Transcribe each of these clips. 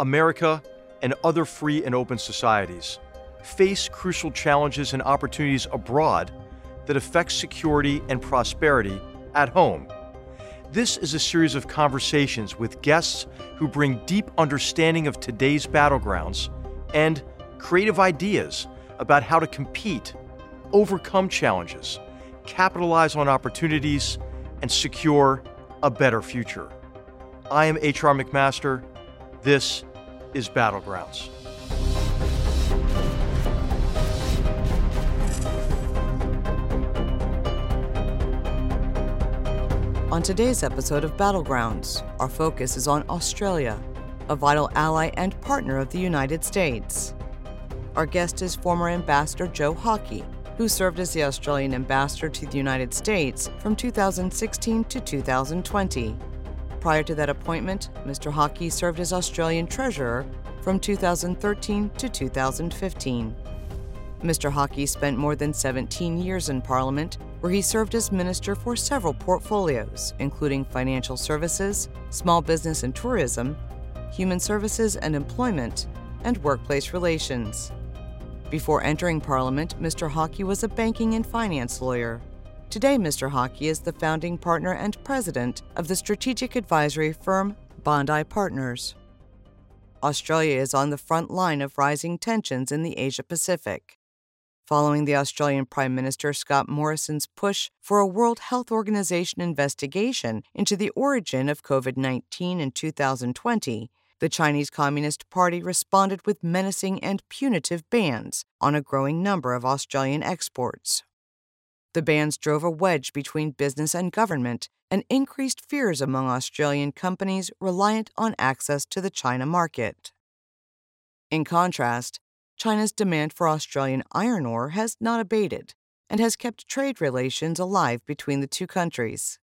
America and other free and open societies face crucial challenges and opportunities abroad that affect security and prosperity at home. This is a series of conversations with guests who bring deep understanding of today's battlegrounds and creative ideas about how to compete, overcome challenges, capitalize on opportunities, and secure a better future. I am H.R. McMaster. This is Battlegrounds. On today's episode of Battlegrounds, our focus is on Australia, a vital ally and partner of the United States. Our guest is former Ambassador Joe Hockey, who served as the Australian ambassador to the United States from 2016 to 2020. Prior to that appointment, Mr. Hockey served as Australian Treasurer from 2013 to 2015. Mr. Hockey spent more than 17 years in Parliament where he served as minister for several portfolios, including financial services, small business and tourism, human services and employment, and workplace relations. Before entering Parliament, Mr. Hockey was a banking and finance lawyer. Today, Mr. Hockey is the founding partner and president of the strategic advisory firm Bondi Partners. Australia is on the front line of rising tensions in the Asia Pacific following the Australian Prime Minister Scott Morrison's push for a World Health Organization investigation into the origin of COVID 19 in 2020, the Chinese Communist Party responded with menacing and punitive bans on a growing number of Australian exports. The bans drove a wedge between business and government and increased fears among Australian companies reliant on access to the China market. In contrast, China's demand for Australian iron ore has not abated and has kept trade relations alive between the two countries.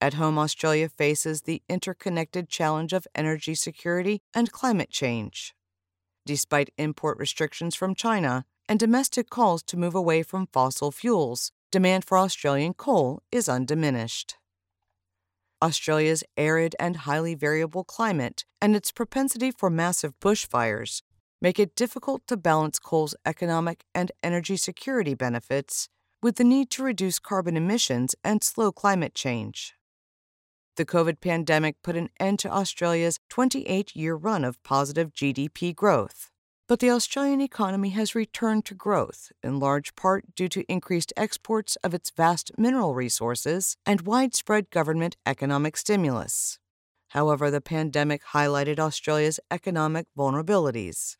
At home, Australia faces the interconnected challenge of energy security and climate change. Despite import restrictions from China and domestic calls to move away from fossil fuels, demand for Australian coal is undiminished. Australia's arid and highly variable climate and its propensity for massive bushfires make it difficult to balance coal's economic and energy security benefits with the need to reduce carbon emissions and slow climate change. The COVID pandemic put an end to Australia's 28 year run of positive GDP growth. But the Australian economy has returned to growth, in large part due to increased exports of its vast mineral resources and widespread government economic stimulus. However, the pandemic highlighted Australia's economic vulnerabilities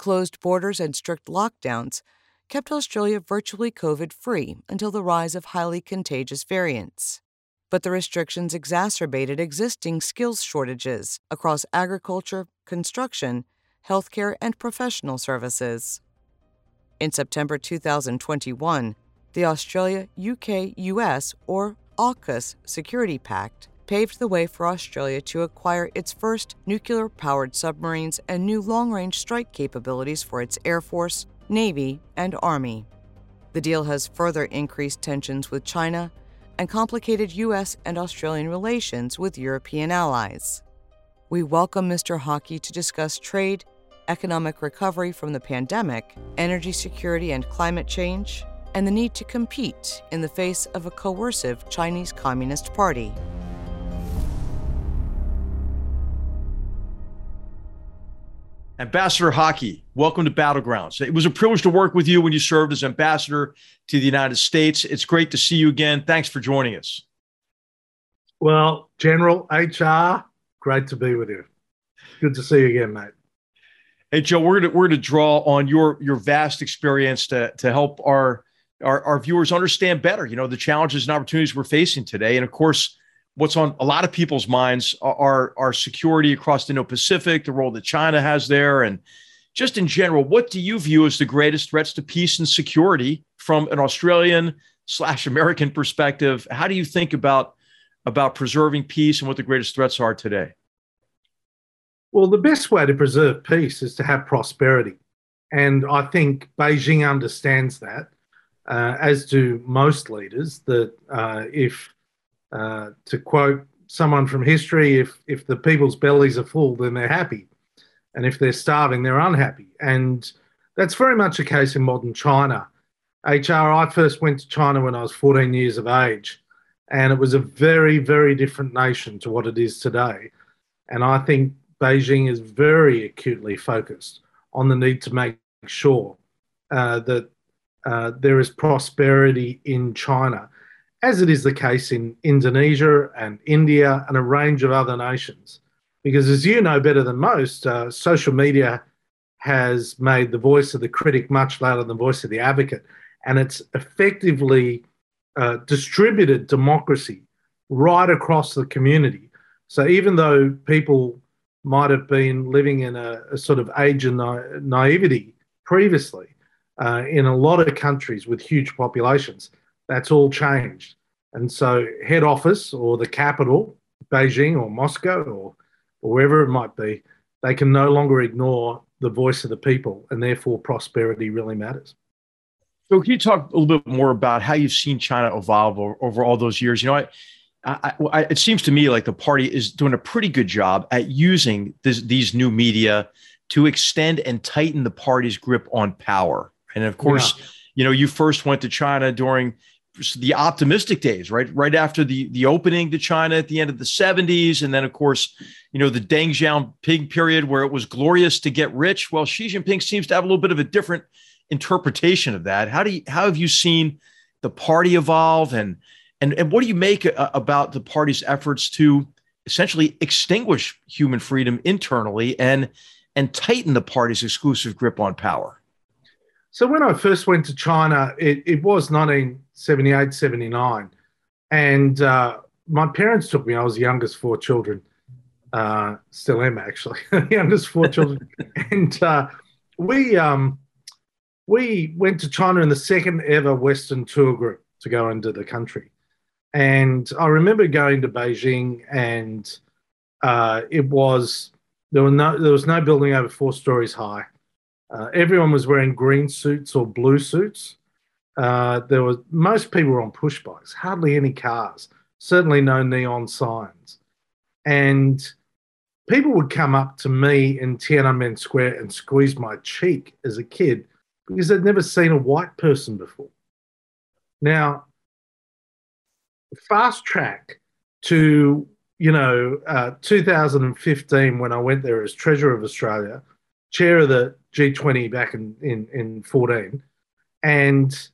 closed borders, and strict lockdowns kept Australia virtually COVID free until the rise of highly contagious variants. But the restrictions exacerbated existing skills shortages across agriculture, construction, healthcare, and professional services. In September 2021, the Australia UK US or AUKUS Security Pact paved the way for Australia to acquire its first nuclear powered submarines and new long range strike capabilities for its Air Force, Navy, and Army. The deal has further increased tensions with China and complicated U.S. and Australian relations with European allies. We welcome Mr. Hockey to discuss trade, economic recovery from the pandemic, energy security and climate change, and the need to compete in the face of a coercive Chinese Communist Party. Ambassador Hockey, welcome to Battlegrounds. It was a privilege to work with you when you served as ambassador to the United States. It's great to see you again. Thanks for joining us. Well, General HR, great to be with you. Good to see you again, mate. Hey, Joe, we're going we're to draw on your your vast experience to to help our, our our viewers understand better. You know the challenges and opportunities we're facing today, and of course what's on a lot of people's minds are our security across the Indo-Pacific, the role that China has there, and just in general, what do you view as the greatest threats to peace and security from an Australian slash American perspective? How do you think about about preserving peace and what the greatest threats are today? Well, the best way to preserve peace is to have prosperity. And I think Beijing understands that, uh, as do most leaders, that uh, if uh, to quote someone from history, if if the people's bellies are full, then they're happy, and if they're starving, they're unhappy. And that's very much the case in modern China. HR, I first went to China when I was 14 years of age, and it was a very, very different nation to what it is today. And I think Beijing is very acutely focused on the need to make sure uh, that uh, there is prosperity in China, as it is the case in Indonesia and India and a range of other nations. Because as you know better than most, uh, social media has made the voice of the critic much louder than the voice of the advocate. And it's effectively uh, distributed democracy right across the community. So even though people might have been living in a, a sort of age of na- naivety previously, uh, in a lot of countries with huge populations, that's all changed. And so, head office or the capital, Beijing or Moscow or, or wherever it might be, they can no longer ignore the voice of the people, and therefore prosperity really matters. So, can you talk a little bit more about how you've seen China evolve over, over all those years? You know, I, I, I, it seems to me like the party is doing a pretty good job at using this, these new media to extend and tighten the party's grip on power. And of course, yeah. you know, you first went to China during the optimistic days, right? Right after the the opening to China at the end of the 70s. And then, of course, you know, the Deng Xiaoping period where it was glorious to get rich. Well, Xi Jinping seems to have a little bit of a different interpretation of that. How do you how have you seen the party evolve and and, and what do you make a, about the party's efforts to essentially extinguish human freedom internally and and tighten the party's exclusive grip on power? So when I first went to China, it, it was 1978, 79. And uh, my parents took me. I was the youngest four children. Uh, still am actually youngest four children. and uh, we um, we went to China in the second ever Western tour group to go into the country. And I remember going to Beijing, and uh, it was there were no there was no building over four stories high. Uh, everyone was wearing green suits or blue suits. Uh, there was most people were on push bikes, hardly any cars, certainly no neon signs, and people would come up to me in Tiananmen Square and squeeze my cheek as a kid because they'd never seen a white person before. Now, fast track to you know uh, 2015 when I went there as Treasurer of Australia, Chair of the G20 back in in, in 14, and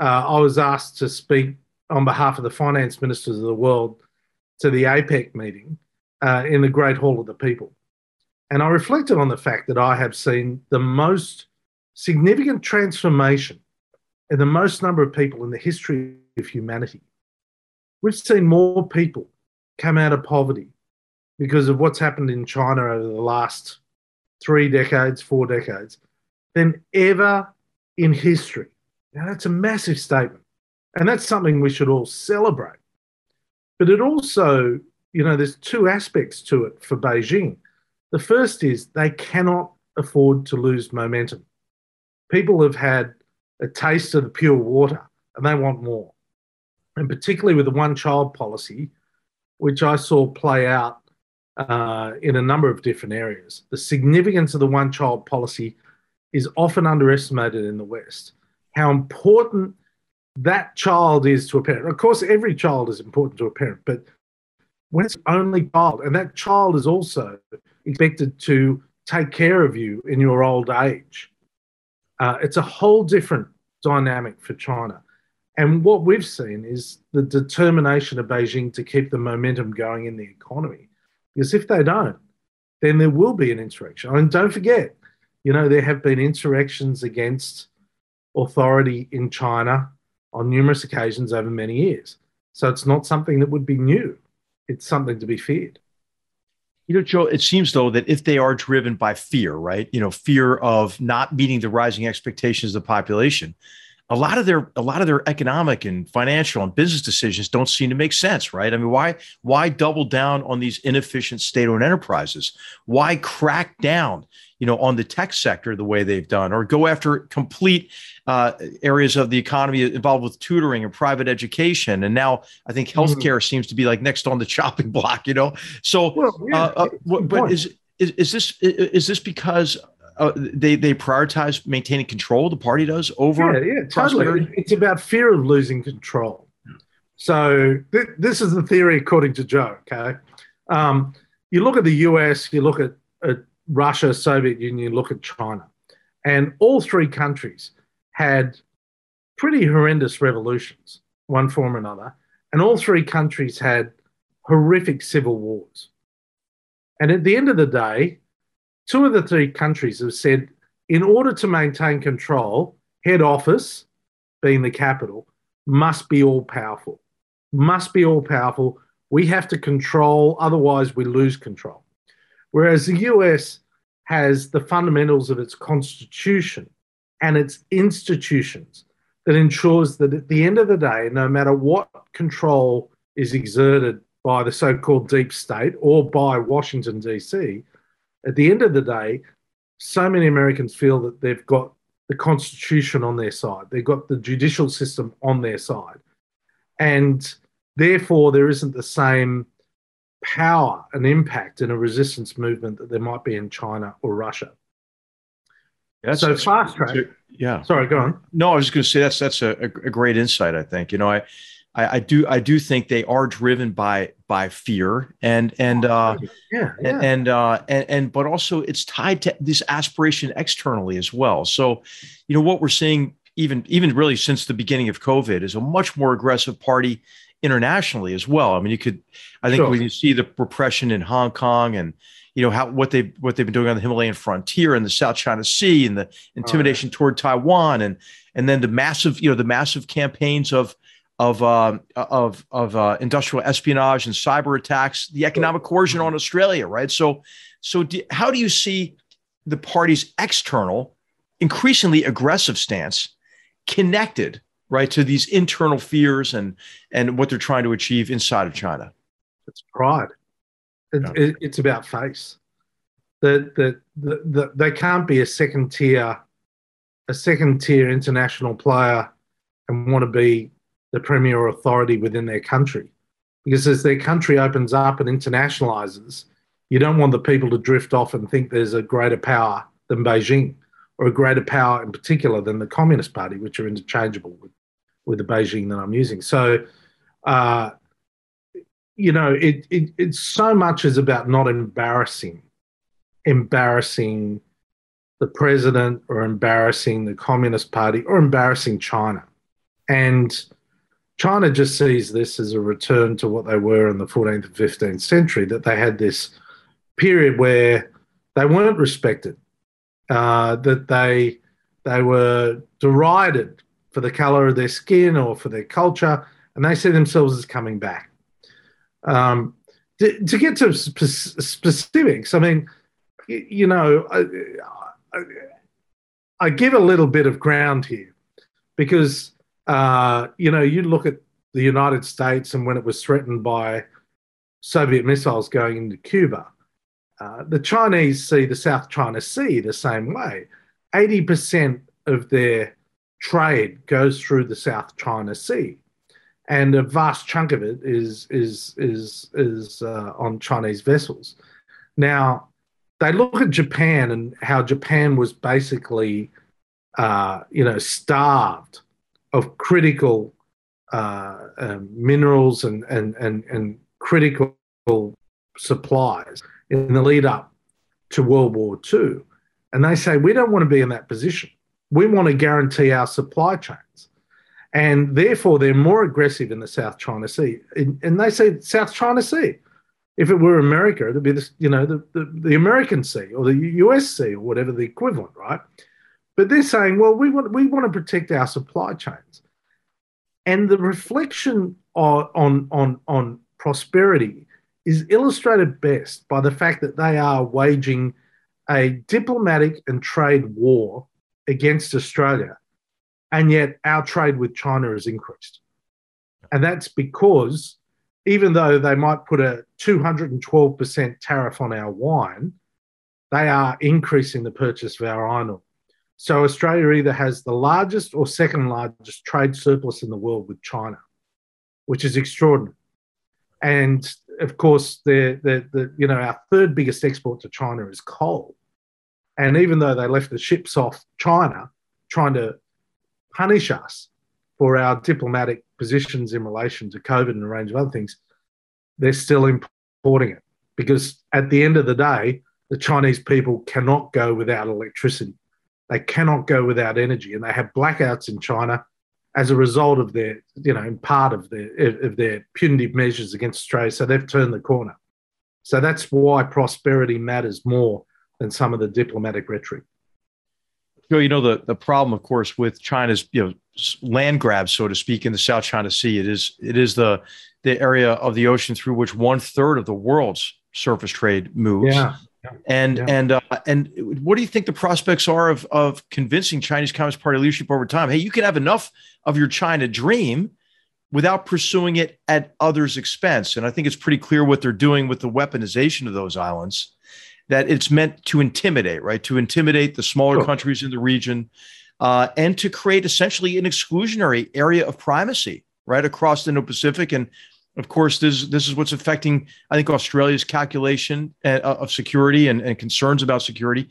uh, I was asked to speak on behalf of the finance ministers of the world to the APEC meeting uh, in the Great Hall of the People. And I reflected on the fact that I have seen the most significant transformation in the most number of people in the history of humanity. We've seen more people come out of poverty because of what's happened in China over the last three decades, four decades, than ever in history. Now, that's a massive statement. And that's something we should all celebrate. But it also, you know, there's two aspects to it for Beijing. The first is they cannot afford to lose momentum. People have had a taste of the pure water and they want more. And particularly with the one child policy, which I saw play out uh, in a number of different areas. The significance of the one child policy is often underestimated in the West. How important that child is to a parent. Of course, every child is important to a parent, but when it's only child, and that child is also expected to take care of you in your old age, uh, it's a whole different dynamic for China. And what we've seen is the determination of Beijing to keep the momentum going in the economy. Because if they don't, then there will be an insurrection. And don't forget, you know, there have been insurrections against authority in China on numerous occasions over many years. So it's not something that would be new, it's something to be feared. You know, Joe, it seems though that if they are driven by fear, right? You know, fear of not meeting the rising expectations of the population, a lot of their a lot of their economic and financial and business decisions don't seem to make sense, right? I mean, why why double down on these inefficient state-owned enterprises? Why crack down, you know, on the tech sector the way they've done, or go after complete uh, areas of the economy involved with tutoring and private education? And now I think mm-hmm. healthcare mm-hmm. seems to be like next on the chopping block, you know. So, well, yeah, uh, uh, but is, is is this is this because uh, they they prioritize maintaining control. The party does over. Yeah, yeah, totally. It's about fear of losing control. So th- this is the theory according to Joe. Okay, um, you look at the U.S., you look at, at Russia, Soviet Union, you look at China, and all three countries had pretty horrendous revolutions, one form or another, and all three countries had horrific civil wars. And at the end of the day, two of the three countries have said in order to maintain control, head office, being the capital, must be all powerful, must be all powerful. We have to control, otherwise, we lose control. Whereas the US has the fundamentals of its constitution and its institutions that ensures that at the end of the day, no matter what control is exerted by the so called deep state or by Washington, D.C., at the end of the day, so many Americans feel that they've got the Constitution on their side, they've got the judicial system on their side. And therefore, there isn't the same power and impact in a resistance movement that there might be in China or Russia. Yeah, so fast track. Yeah. Sorry, go on. No, I was just going to say that's that's a, a great insight. I think you know I I, I, do I do think they are driven by by fear and and uh, yeah, yeah. And, and uh, and and but also it's tied to this aspiration externally as well. So, you know what we're seeing even even really since the beginning of COVID is a much more aggressive party internationally as well. I mean, you could I think sure. when you see the repression in Hong Kong and you know how what they what they've been doing on the Himalayan frontier and the South China Sea and the intimidation right. toward Taiwan and and then the massive you know the massive campaigns of of uh, of of uh, industrial espionage and cyber attacks, the economic coercion on Australia, right? So, so do, how do you see the party's external, increasingly aggressive stance connected, right, to these internal fears and and what they're trying to achieve inside of China? It's pride. It, yeah. it, it's about face. That that the, the, they can't be a second tier, a second tier international player, and want to be the premier authority within their country. Because as their country opens up and internationalizes, you don't want the people to drift off and think there's a greater power than Beijing or a greater power in particular than the Communist Party, which are interchangeable with, with the Beijing that I'm using. So, uh, you know, it, it, it's so much is about not embarrassing, embarrassing the president or embarrassing the Communist Party or embarrassing China. And China just sees this as a return to what they were in the 14th and 15th century, that they had this period where they weren't respected, uh, that they they were derided for the color of their skin or for their culture, and they see themselves as coming back. Um, to, to, get to spe- specifics, I mean, you, know, I, I, I give a little bit of ground here because uh, you know, you look at the United States and when it was threatened by Soviet missiles going into Cuba, uh, the Chinese see the South China Sea the same way. 80% of their trade goes through the South China Sea. And a vast chunk of it is is is is uh, on Chinese vessels. Now, they look at Japan and how Japan was basically, uh, you know, starved of critical uh, um, minerals and, and, and, and critical supplies in the lead up to World War II. And they say, we don't want to be in that position. We want to guarantee our supply chains. And therefore, they're more aggressive in the South China Sea. And they say South China Sea. If it were America, it'd be this, you know, the, the, the American Sea or the US Sea or whatever the equivalent, right? But they're saying, well, we want we want to protect our supply chains, and the reflection on on on, on prosperity is illustrated best by the fact that they are waging a diplomatic and trade war against Australia And yet our trade with China has increased. And that's because even though they might put a 212% tariff on our wine, they are increasing the purchase of our iron ore. So Australia either has the largest or second largest trade surplus in the world with China, which is extraordinary. And of course, the, the, the you know our third biggest export to China is coal. And even though they left the ships off China, trying to punish us for our diplomatic positions in relation to COVID and a range of other things, they're still importing it because at the end of the day, the Chinese people cannot go without electricity. They cannot go without energy, and they have blackouts in China as a result of their, you know, in part of their of their punitive measures against Australia. So they've turned the corner. So that's why prosperity matters more than some of the diplomatic rhetoric. So you know, the, the problem, of course, with China's you know land grab, so to speak, in the South China Sea. It is it is the the area of the ocean through which one third of the world's surface trade moves. Yeah. And yeah. and uh, and what do you think the prospects are of of convincing Chinese Communist Party leadership over time? Hey, you can have enough of your China dream without pursuing it at others' expense. And I think it's pretty clear what they're doing with the weaponization of those islands. That it's meant to intimidate, right? To intimidate the smaller sure. countries in the region, uh, and to create essentially an exclusionary area of primacy right across the Indo-Pacific. And of course, this this is what's affecting, I think, Australia's calculation uh, of security and, and concerns about security.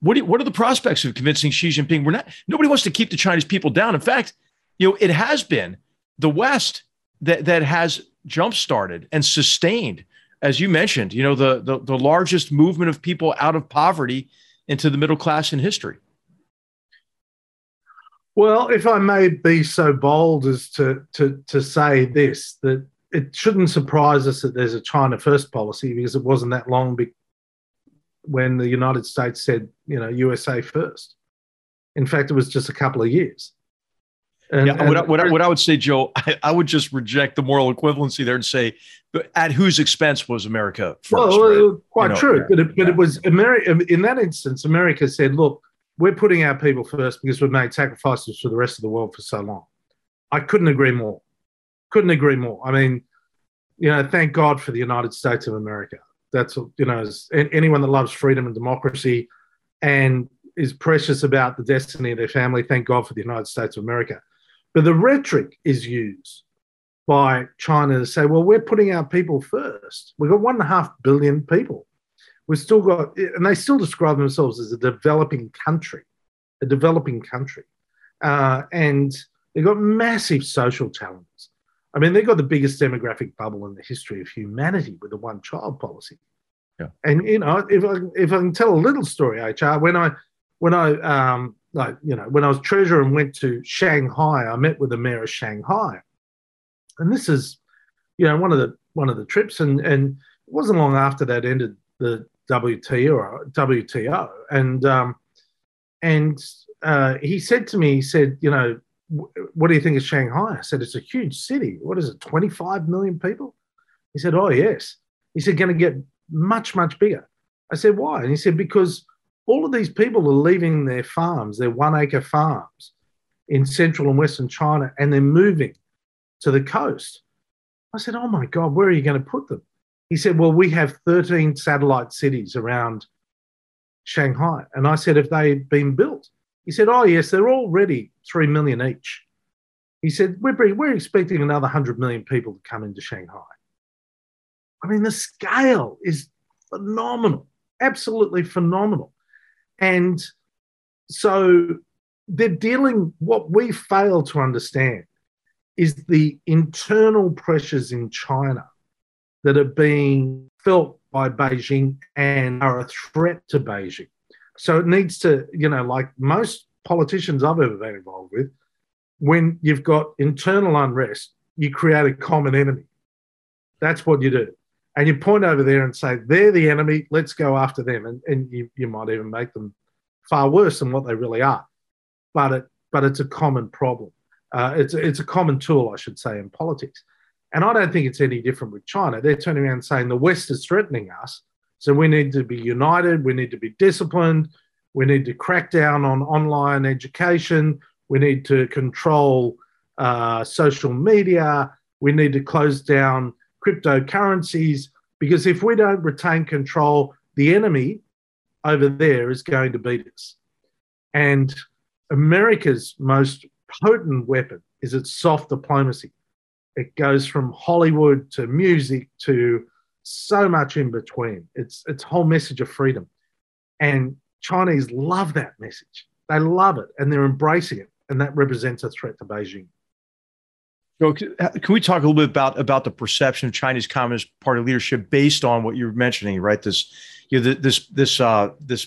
What, do, what are the prospects of convincing Xi Jinping? We're not. Nobody wants to keep the Chinese people down. In fact, you know, it has been the West that that has jump started and sustained, as you mentioned, you know, the, the the largest movement of people out of poverty into the middle class in history. Well, if I may be so bold as to, to, to say this, that it shouldn't surprise us that there's a China first policy because it wasn't that long be- when the United States said, you know, USA first. In fact, it was just a couple of years. And, yeah, what, I, what, I, what, I, would say, Joe, I, I, would just reject the moral equivalency there and say, at whose expense was America first? Well, right? quite you know, true. Yeah. But, it, but yeah. it was America. Um, in that instance, America said, look, we're putting our people first because we've made sacrifices for the rest of the world for so long. I couldn't agree more. Couldn't agree more. I mean, you know, thank God for the United States of America. That's you know, anyone that loves freedom and democracy and is precious about the destiny of their family, thank God for the United States of America. But the rhetoric is used by China to say, well, we're putting our people first. We've got one and a half billion people we've still got, and they still describe themselves as a developing country, a developing country. Uh, and they've got massive social challenges. I mean, they've got the biggest demographic bubble in the history of humanity with the one child policy. Yeah. And, you know, if I, if I can tell a little story, HR, when I, when I, um, like, you know, when I was treasurer and went to Shanghai, I met with the mayor of Shanghai. And this is, you know, one of the, one of the trips. And, and it wasn't long after that ended the WTO, WTO, and um, and uh, he said to me, he said, you know, what do you think of Shanghai? I said, it's a huge city. What is it, 25 million people? He said, oh yes. He said, going to get much much bigger. I said, why? And he said, because all of these people are leaving their farms, their one acre farms in central and western China, and they're moving to the coast. I said, oh my God, where are you going to put them? He said, Well, we have 13 satellite cities around Shanghai. And I said, Have they been built? He said, Oh, yes, they're already 3 million each. He said, We're, we're expecting another 100 million people to come into Shanghai. I mean, the scale is phenomenal, absolutely phenomenal. And so they're dealing, what we fail to understand is the internal pressures in China that are being felt by Beijing and are a threat to Beijing. So it needs to, you know, like most politicians I've ever been involved with, when you've got internal unrest, you create a common enemy. That's what you do. And you point over there and say, they're the enemy, let's go after them. And, and you, you might even make them far worse than what they really are. But, it, but it's a common problem. Uh, it's, it's a common tool, I should say, in politics. And I don't think it's any different with China. They're turning around saying the West is threatening us. So we need to be united. We need to be disciplined. We need to crack down on online education. We need to control uh, social media. We need to close down cryptocurrencies because if we don't retain control, the enemy over there is going to beat us. And America's most potent weapon is its soft diplomacy. It goes from Hollywood to music to so much in between. It's its whole message of freedom. And Chinese love that message. They love it and they're embracing it. And that represents a threat to Beijing. So can we talk a little bit about about the perception of Chinese Communist Party leadership based on what you're mentioning, right? This, you know, this this uh, this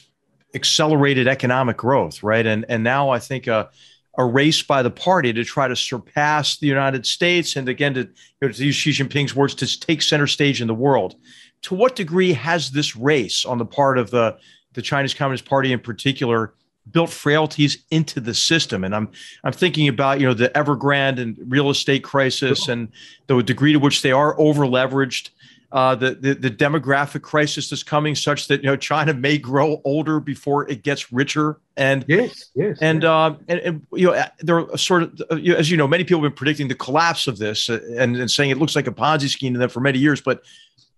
accelerated economic growth, right? And and now I think uh, a race by the party to try to surpass the United States and again to, you know, to use Xi Jinping's words to take center stage in the world. To what degree has this race on the part of the the Chinese Communist Party in particular built frailties into the system. And I'm I'm thinking about you know the Evergrande and real estate crisis and the degree to which they are over leveraged. Uh, the, the, the demographic crisis is coming, such that you know China may grow older before it gets richer, and yes, yes, and yes. Uh, and, and, you know there are sort of as you know, many people have been predicting the collapse of this uh, and, and saying it looks like a Ponzi scheme to them for many years. But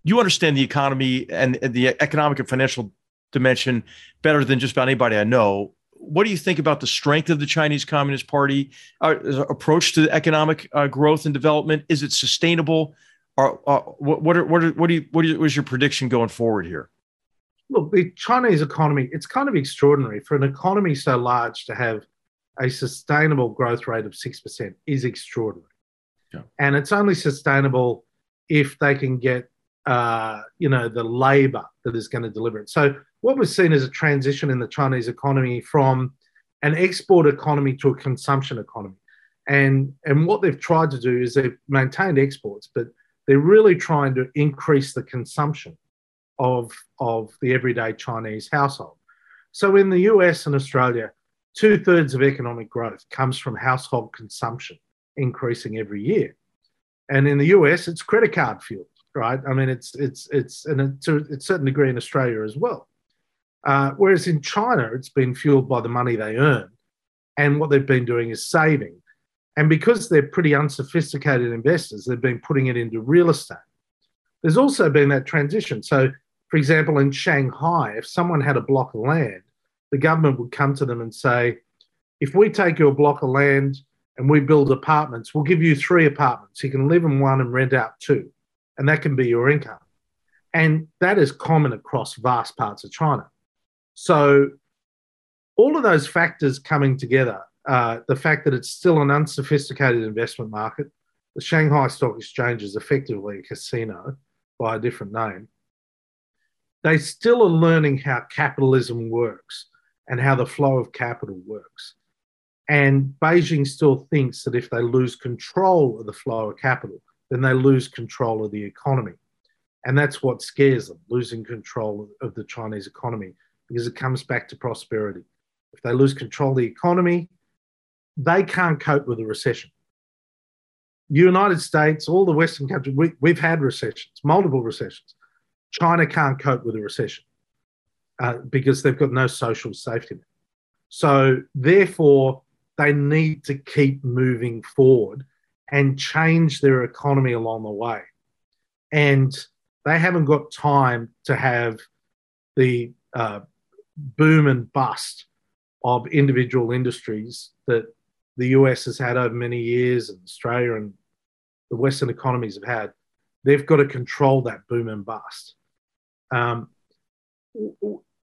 you understand the economy and the economic and financial dimension better than just about anybody I know what do you think about the strength of the Chinese Communist Party uh, approach to economic uh, growth and development? Is it sustainable? Or uh, what what are, what, are, what do you what what is your prediction going forward here? Look, the Chinese economy it's kind of extraordinary for an economy so large to have a sustainable growth rate of six percent is extraordinary, yeah. and it's only sustainable if they can get uh, you know the labor that is going to deliver it. So what we've seen is a transition in the Chinese economy from an export economy to a consumption economy. And, and what they've tried to do is they've maintained exports, but they're really trying to increase the consumption of, of the everyday Chinese household. So in the US and Australia, two thirds of economic growth comes from household consumption increasing every year. And in the US, it's credit card fueled, right? I mean, it's, it's, it's, and to a certain degree in Australia as well. Uh, whereas in China, it's been fueled by the money they earn. And what they've been doing is saving. And because they're pretty unsophisticated investors, they've been putting it into real estate. There's also been that transition. So, for example, in Shanghai, if someone had a block of land, the government would come to them and say, if we take your block of land and we build apartments, we'll give you three apartments. You can live in one and rent out two, and that can be your income. And that is common across vast parts of China. So, all of those factors coming together, uh, the fact that it's still an unsophisticated investment market, the Shanghai Stock Exchange is effectively a casino by a different name. They still are learning how capitalism works and how the flow of capital works. And Beijing still thinks that if they lose control of the flow of capital, then they lose control of the economy. And that's what scares them losing control of the Chinese economy because it comes back to prosperity. If they lose control of the economy, they can't cope with a recession. United States, all the Western countries, we, we've had recessions, multiple recessions. China can't cope with a recession uh, because they've got no social safety net. So, therefore, they need to keep moving forward and change their economy along the way. And they haven't got time to have the uh, boom and bust of individual industries that the US has had over many years and Australia and the Western economies have had, they've got to control that boom and bust. Um,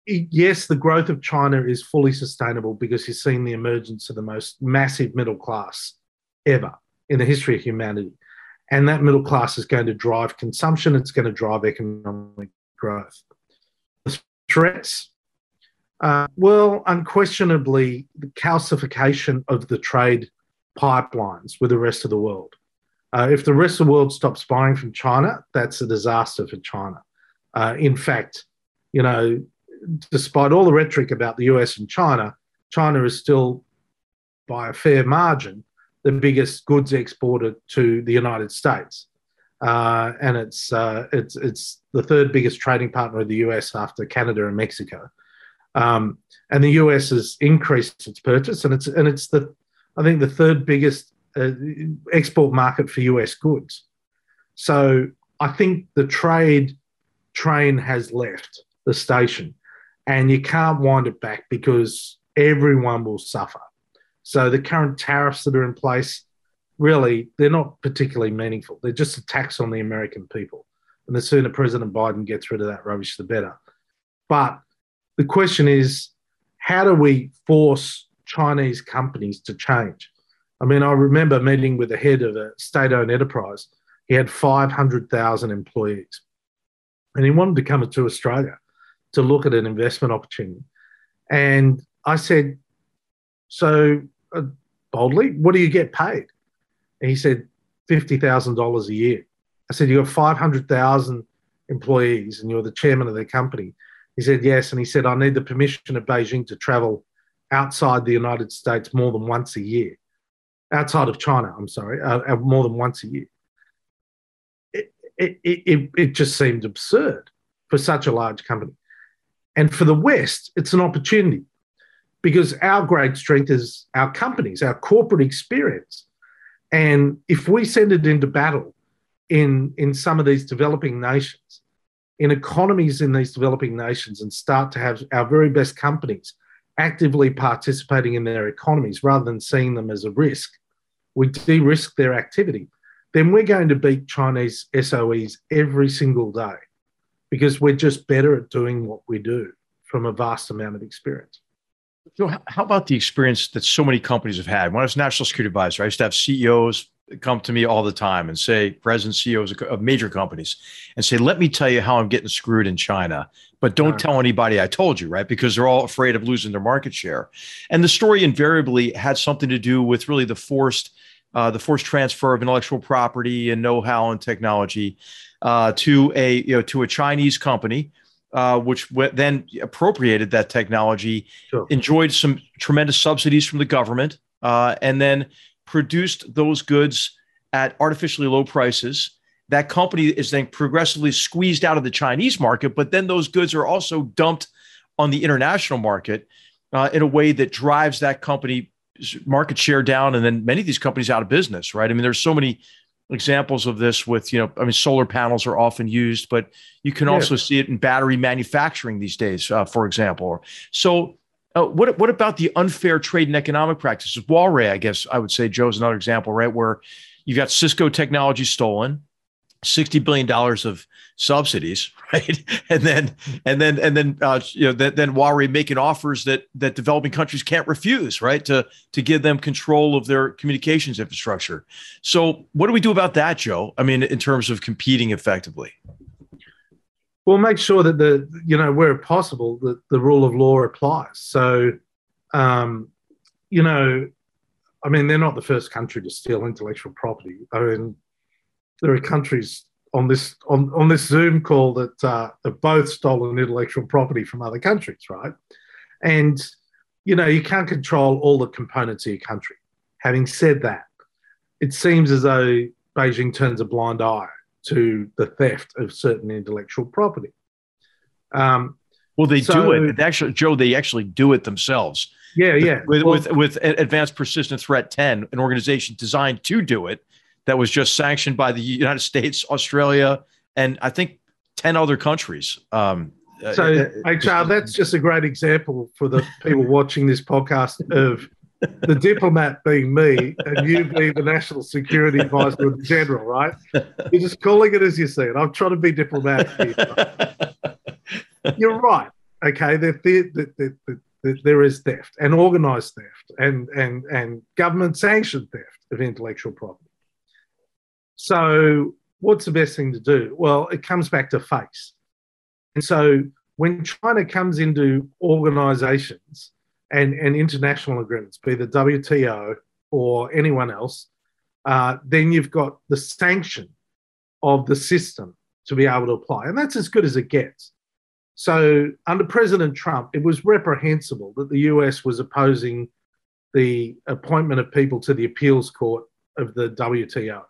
yes, the growth of China is fully sustainable because you're seeing the emergence of the most massive middle class ever in the history of humanity. And that middle class is going to drive consumption, it's going to drive economic growth. The threats uh, well, unquestionably, the calcification of the trade pipelines with the rest of the world. Uh, if the rest of the world stops buying from China, that's a disaster for China. Uh, in fact, you know, despite all the rhetoric about the US and China, China is still, by a fair margin, the biggest goods exporter to the United States. Uh, and it's, uh, it's, it's the third biggest trading partner of the US after Canada and Mexico. Um, and the US has increased its purchase, and it's and it's the I think, the third biggest uh, export market for US goods. So I think the trade train has left the station and you can't wind it back because everyone will suffer. So the current tariffs that are in place, really, they're not particularly meaningful. They're just a tax on the American people. And the sooner President Biden gets rid of that rubbish, the better. But the question is, how do we force Chinese companies to change? I mean, I remember meeting with the head of a state owned enterprise. He had 500,000 employees and he wanted to come to Australia to look at an investment opportunity. And I said, So uh, boldly, what do you get paid? And he said, $50,000 a year. I said, You got 500,000 employees and you're the chairman of the company. He said, Yes. And he said, I need the permission of Beijing to travel outside the United States more than once a year, outside of China, I'm sorry, uh, uh more than once a year. It, it, it, it just seemed absurd for such a large company. And for the West, it's an opportunity because our great strength is our companies, our corporate experience. And if we send it into battle in, in some of these developing nations, in economies in these developing nations, and start to have our very best companies actively participating in their economies rather than seeing them as a risk, we de risk their activity, then we're going to beat Chinese SOEs every single day because we're just better at doing what we do from a vast amount of experience. So, how about the experience that so many companies have had? When I was national security advisor, I used to have CEOs come to me all the time and say, presidents, CEOs of major companies, and say, "Let me tell you how I'm getting screwed in China, but don't tell anybody I told you, right? Because they're all afraid of losing their market share." And the story invariably had something to do with really the forced, uh, the forced transfer of intellectual property and know-how and technology uh, to a you know to a Chinese company uh, which w- then appropriated that technology, sure. enjoyed some tremendous subsidies from the government, uh, and then produced those goods at artificially low prices. That company is then progressively squeezed out of the Chinese market, but then those goods are also dumped on the international market uh, in a way that drives that company market share down and then many of these companies out of business right i mean there's so many examples of this with you know i mean solar panels are often used but you can yeah. also see it in battery manufacturing these days uh, for example so uh, what, what about the unfair trade and economic practices Huawei i guess i would say joe's another example right where you've got cisco technology stolen 60 billion dollars of subsidies, right? And then and then and then uh, you know then, then Huawei making offers that that developing countries can't refuse, right? To to give them control of their communications infrastructure. So what do we do about that, Joe? I mean, in terms of competing effectively. Well, make sure that the you know where possible that the rule of law applies. So, um, you know, I mean, they're not the first country to steal intellectual property. I mean, there are countries on this on, on this Zoom call that uh, have both stolen intellectual property from other countries, right? And you know you can't control all the components of your country. Having said that, it seems as though Beijing turns a blind eye to the theft of certain intellectual property. Um, well, they so, do it. Actually, Joe, they actually do it themselves. Yeah, yeah. With, well, with, with Advanced Persistent Threat 10, an organization designed to do it that was just sanctioned by the United States, Australia, and I think 10 other countries. Um, uh, so, uh, HR, that's just a great example for the people watching this podcast of the diplomat being me and you being the national security advisor in general, right? You're just calling it as you see it. I'm trying to be diplomatic here. You're right. Okay, there, there, there, there is theft and organized theft and, and, and government sanctioned theft of intellectual property. So, what's the best thing to do? Well, it comes back to face. And so, when China comes into organizations and, and international agreements, be the WTO or anyone else, uh, then you've got the sanction of the system to be able to apply. And that's as good as it gets. So, under President Trump, it was reprehensible that the US was opposing the appointment of people to the appeals court of the WTO.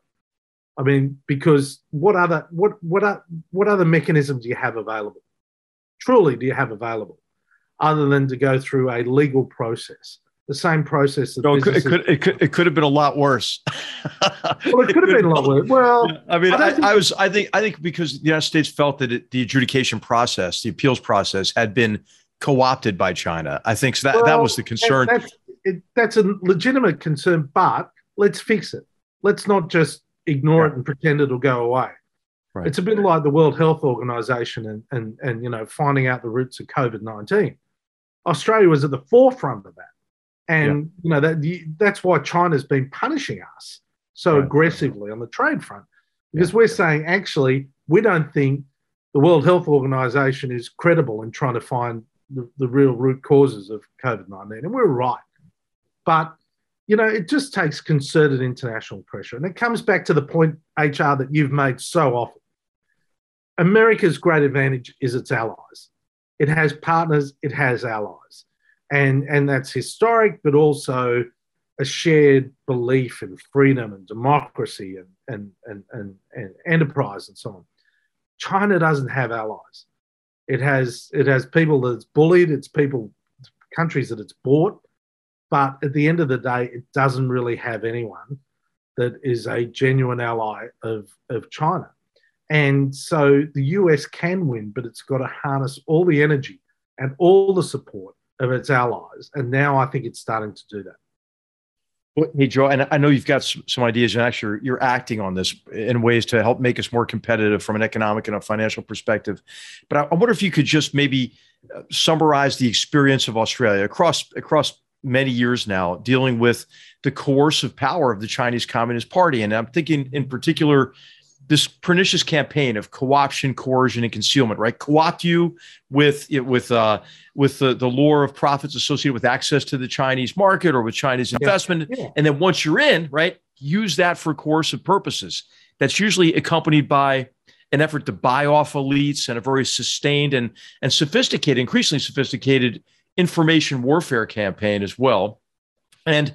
I mean, because what other what what what other mechanisms do you have available? Truly, do you have available, other than to go through a legal process the same process. That no, it could, it could, it could it could have been a lot worse. well, it could have been a lot worse. Well, yeah, I mean, I, I, I, was I think I think because the United States felt that it, the adjudication process, the appeals process, had been co-opted by China. I think so that well, that was the concern. That's, that's a legitimate concern, but let's fix it. Let's not just ignore yeah. it and pretend it'll go away. Right. It's a bit like the World Health Organization and, and, and you know finding out the roots of COVID nineteen. Australia was at the forefront of that, and yeah. you know that that's why China's been punishing us so right. aggressively on the trade front because yeah. we're saying actually we don't think the World Health Organization is credible in trying to find the, the real root causes of COVID nineteen, and we're right, but you know, it just takes concerted international pressure. And it comes back to the point, HR, that you've made so often. America's great advantage is its allies. It has partners, it has allies. And, and that's historic, but also a shared belief in freedom and democracy and, and, and, and, and enterprise and so on. China doesn't have allies. It has, it has people that it's bullied, it's people, countries that it's bought, but at the end of the day, it doesn't really have anyone that is a genuine ally of, of China. And so the US can win, but it's got to harness all the energy and all the support of its allies. And now I think it's starting to do that. Hey, Joe, and I know you've got some, ideas, and actually you're acting on this in ways to help make us more competitive from an economic and a financial perspective. But I, I wonder if you could just maybe uh, summarize the experience of Australia across across many years now, dealing with the coercive power of the Chinese Communist Party, and I'm thinking in particular this pernicious campaign of co-option, coercion, and concealment, right? Co-opt you with with uh, with the, the lure of profits associated with access to the Chinese market or with Chinese investment, yeah. Yeah. and then once you're in, right, use that for coercive purposes. That's usually accompanied by an effort to buy off elites and a very sustained and and sophisticated, increasingly sophisticated information warfare campaign as well. And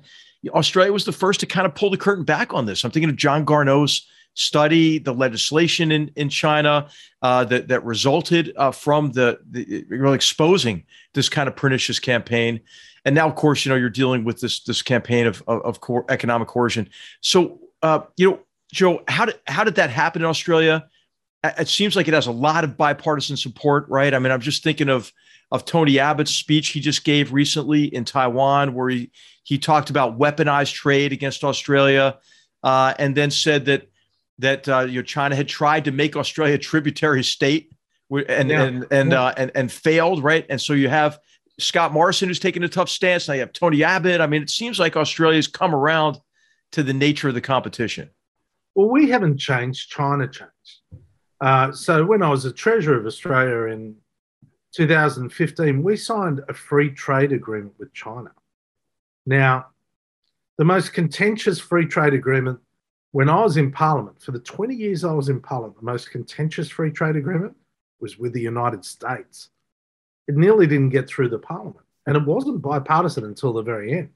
Australia was the first to kind of pull the curtain back on this. I'm thinking of John Garnaut's study, the legislation in, in China uh, that, that resulted uh, from the, the really exposing this kind of pernicious campaign. And now, of course, you know, you're dealing with this, this campaign of, of, of co- economic coercion. So, uh, you know, Joe, how did, how did that happen in Australia? It seems like it has a lot of bipartisan support, right? I mean, I'm just thinking of, of Tony Abbott's speech he just gave recently in Taiwan, where he, he talked about weaponized trade against Australia, uh, and then said that that uh, you know China had tried to make Australia a tributary state and yeah. and and, yeah. uh, and and failed, right? And so you have Scott Morrison who's taking a tough stance. Now you have Tony Abbott. I mean, it seems like Australia's come around to the nature of the competition. Well, we haven't changed. China changed. Uh, so when I was a treasurer of Australia in 2015, we signed a free trade agreement with China. Now, the most contentious free trade agreement when I was in Parliament, for the 20 years I was in Parliament, the most contentious free trade agreement was with the United States. It nearly didn't get through the Parliament, and it wasn't bipartisan until the very end.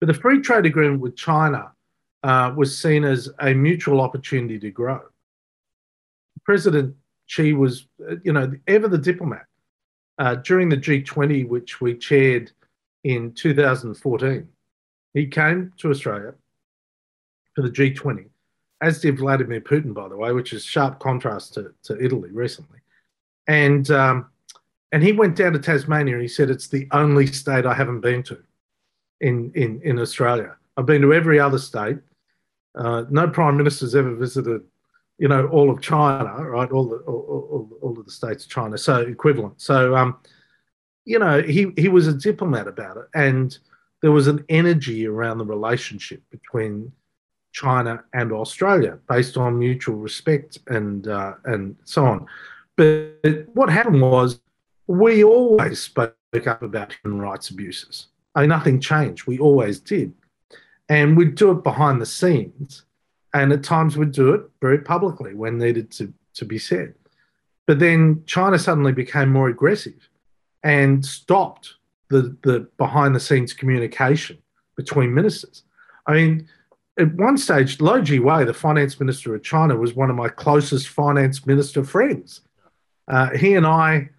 But the free trade agreement with China uh, was seen as a mutual opportunity to grow. President Xi was, uh, you know, ever the diplomat. Uh, during the G20, which we chaired in 2014, he came to Australia for the G20, as did Vladimir Putin, by the way, which is sharp contrast to, to Italy recently. And um, and he went down to Tasmania and he said it's the only state I haven't been to in in in Australia. I've been to every other state. Uh, no prime minister's ever visited, you know, all of China, right? All the all, all, all of the states of China, so equivalent. So, um, you know, he he was a diplomat about it, and there was an energy around the relationship between China and Australia based on mutual respect and uh, and so on. But what happened was we always spoke up about human rights abuses. I mean, nothing changed. We always did, and we'd do it behind the scenes, and at times we'd do it very publicly when needed to to be said. But then China suddenly became more aggressive and stopped the the behind the scenes communication between ministers. I mean at one stage, Lou Jiwei, the finance minister of China, was one of my closest finance minister friends. Uh, he and I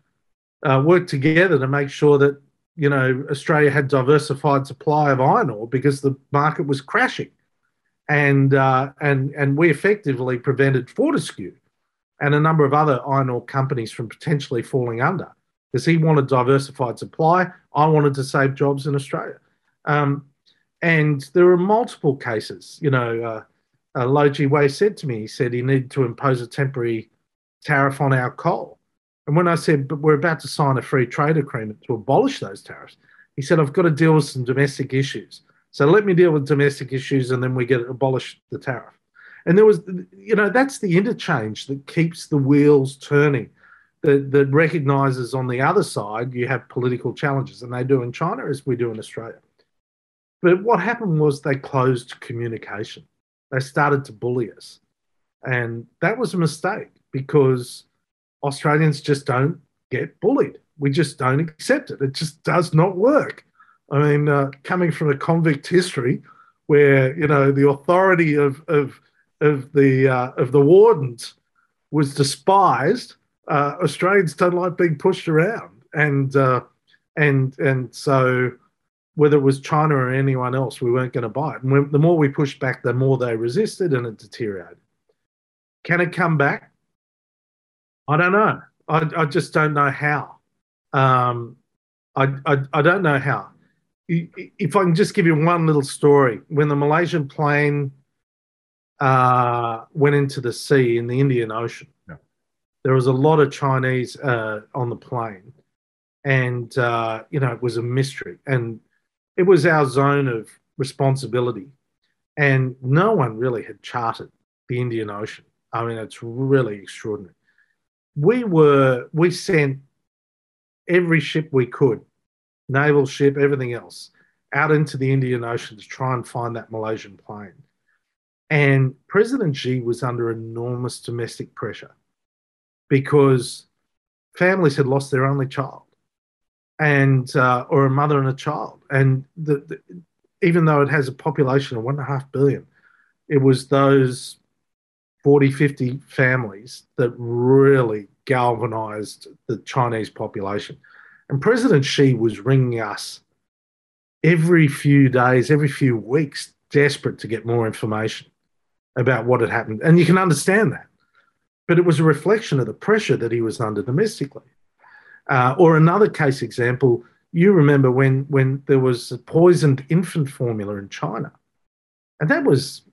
uh, worked together to make sure that you know, Australia had diversified supply of iron ore because the market was crashing, and uh, and and we effectively prevented Fortescue and a number of other iron ore companies from potentially falling under because he wanted diversified supply. I wanted to save jobs in Australia, um, and there were multiple cases. You know, uh, uh, Lou Jiwei said to me, he said he needed to impose a temporary tariff on our coal and when I said, but we're about to sign a free trade agreement to abolish those tariffs, he said, I've got to deal with some domestic issues. So let me deal with domestic issues and then we get abolish the tariff. And there was, you know, that's the interchange that keeps the wheels turning, that, that recognizes on the other side you have political challenges, and they do in China as we do in Australia. But what happened was they closed communication. They started to bully us. And that was a mistake because Australians just don't get bullied. We just don't accept it. It just does not work. I mean, uh, coming from a convict history, where you know the authority of of of the uh, of the wardens was despised, uh, Australians don't like being pushed around, and uh, and and so whether it was China or anyone else, we weren't going to buy it. And the more we pushed back, the more they resisted, and it deteriorated. Can it come back? I don't know. I, I just don't know how. Um, I, I, I don't know how. If I can just give you one little story, when the Malaysian plane uh, went into the sea in the Indian Ocean, yeah. there was a lot of Chinese uh, on the plane, and uh, you know it was a mystery, and it was our zone of responsibility, and no one really had charted the Indian Ocean. I mean, it's really extraordinary we were we sent every ship we could, naval ship, everything else, out into the Indian Ocean to try and find that Malaysian plane. And President Xi was under enormous domestic pressure because families had lost their only child and uh, or a mother and a child. And the, the, even though it has a population of one and a half billion, it was those 40, 50 families that really galvanized the Chinese population. And President Xi was ringing us every few days, every few weeks, desperate to get more information about what had happened. And you can understand that. But it was a reflection of the pressure that he was under domestically. Uh, or another case example, you remember when, when there was poisoned infant formula in China. And that was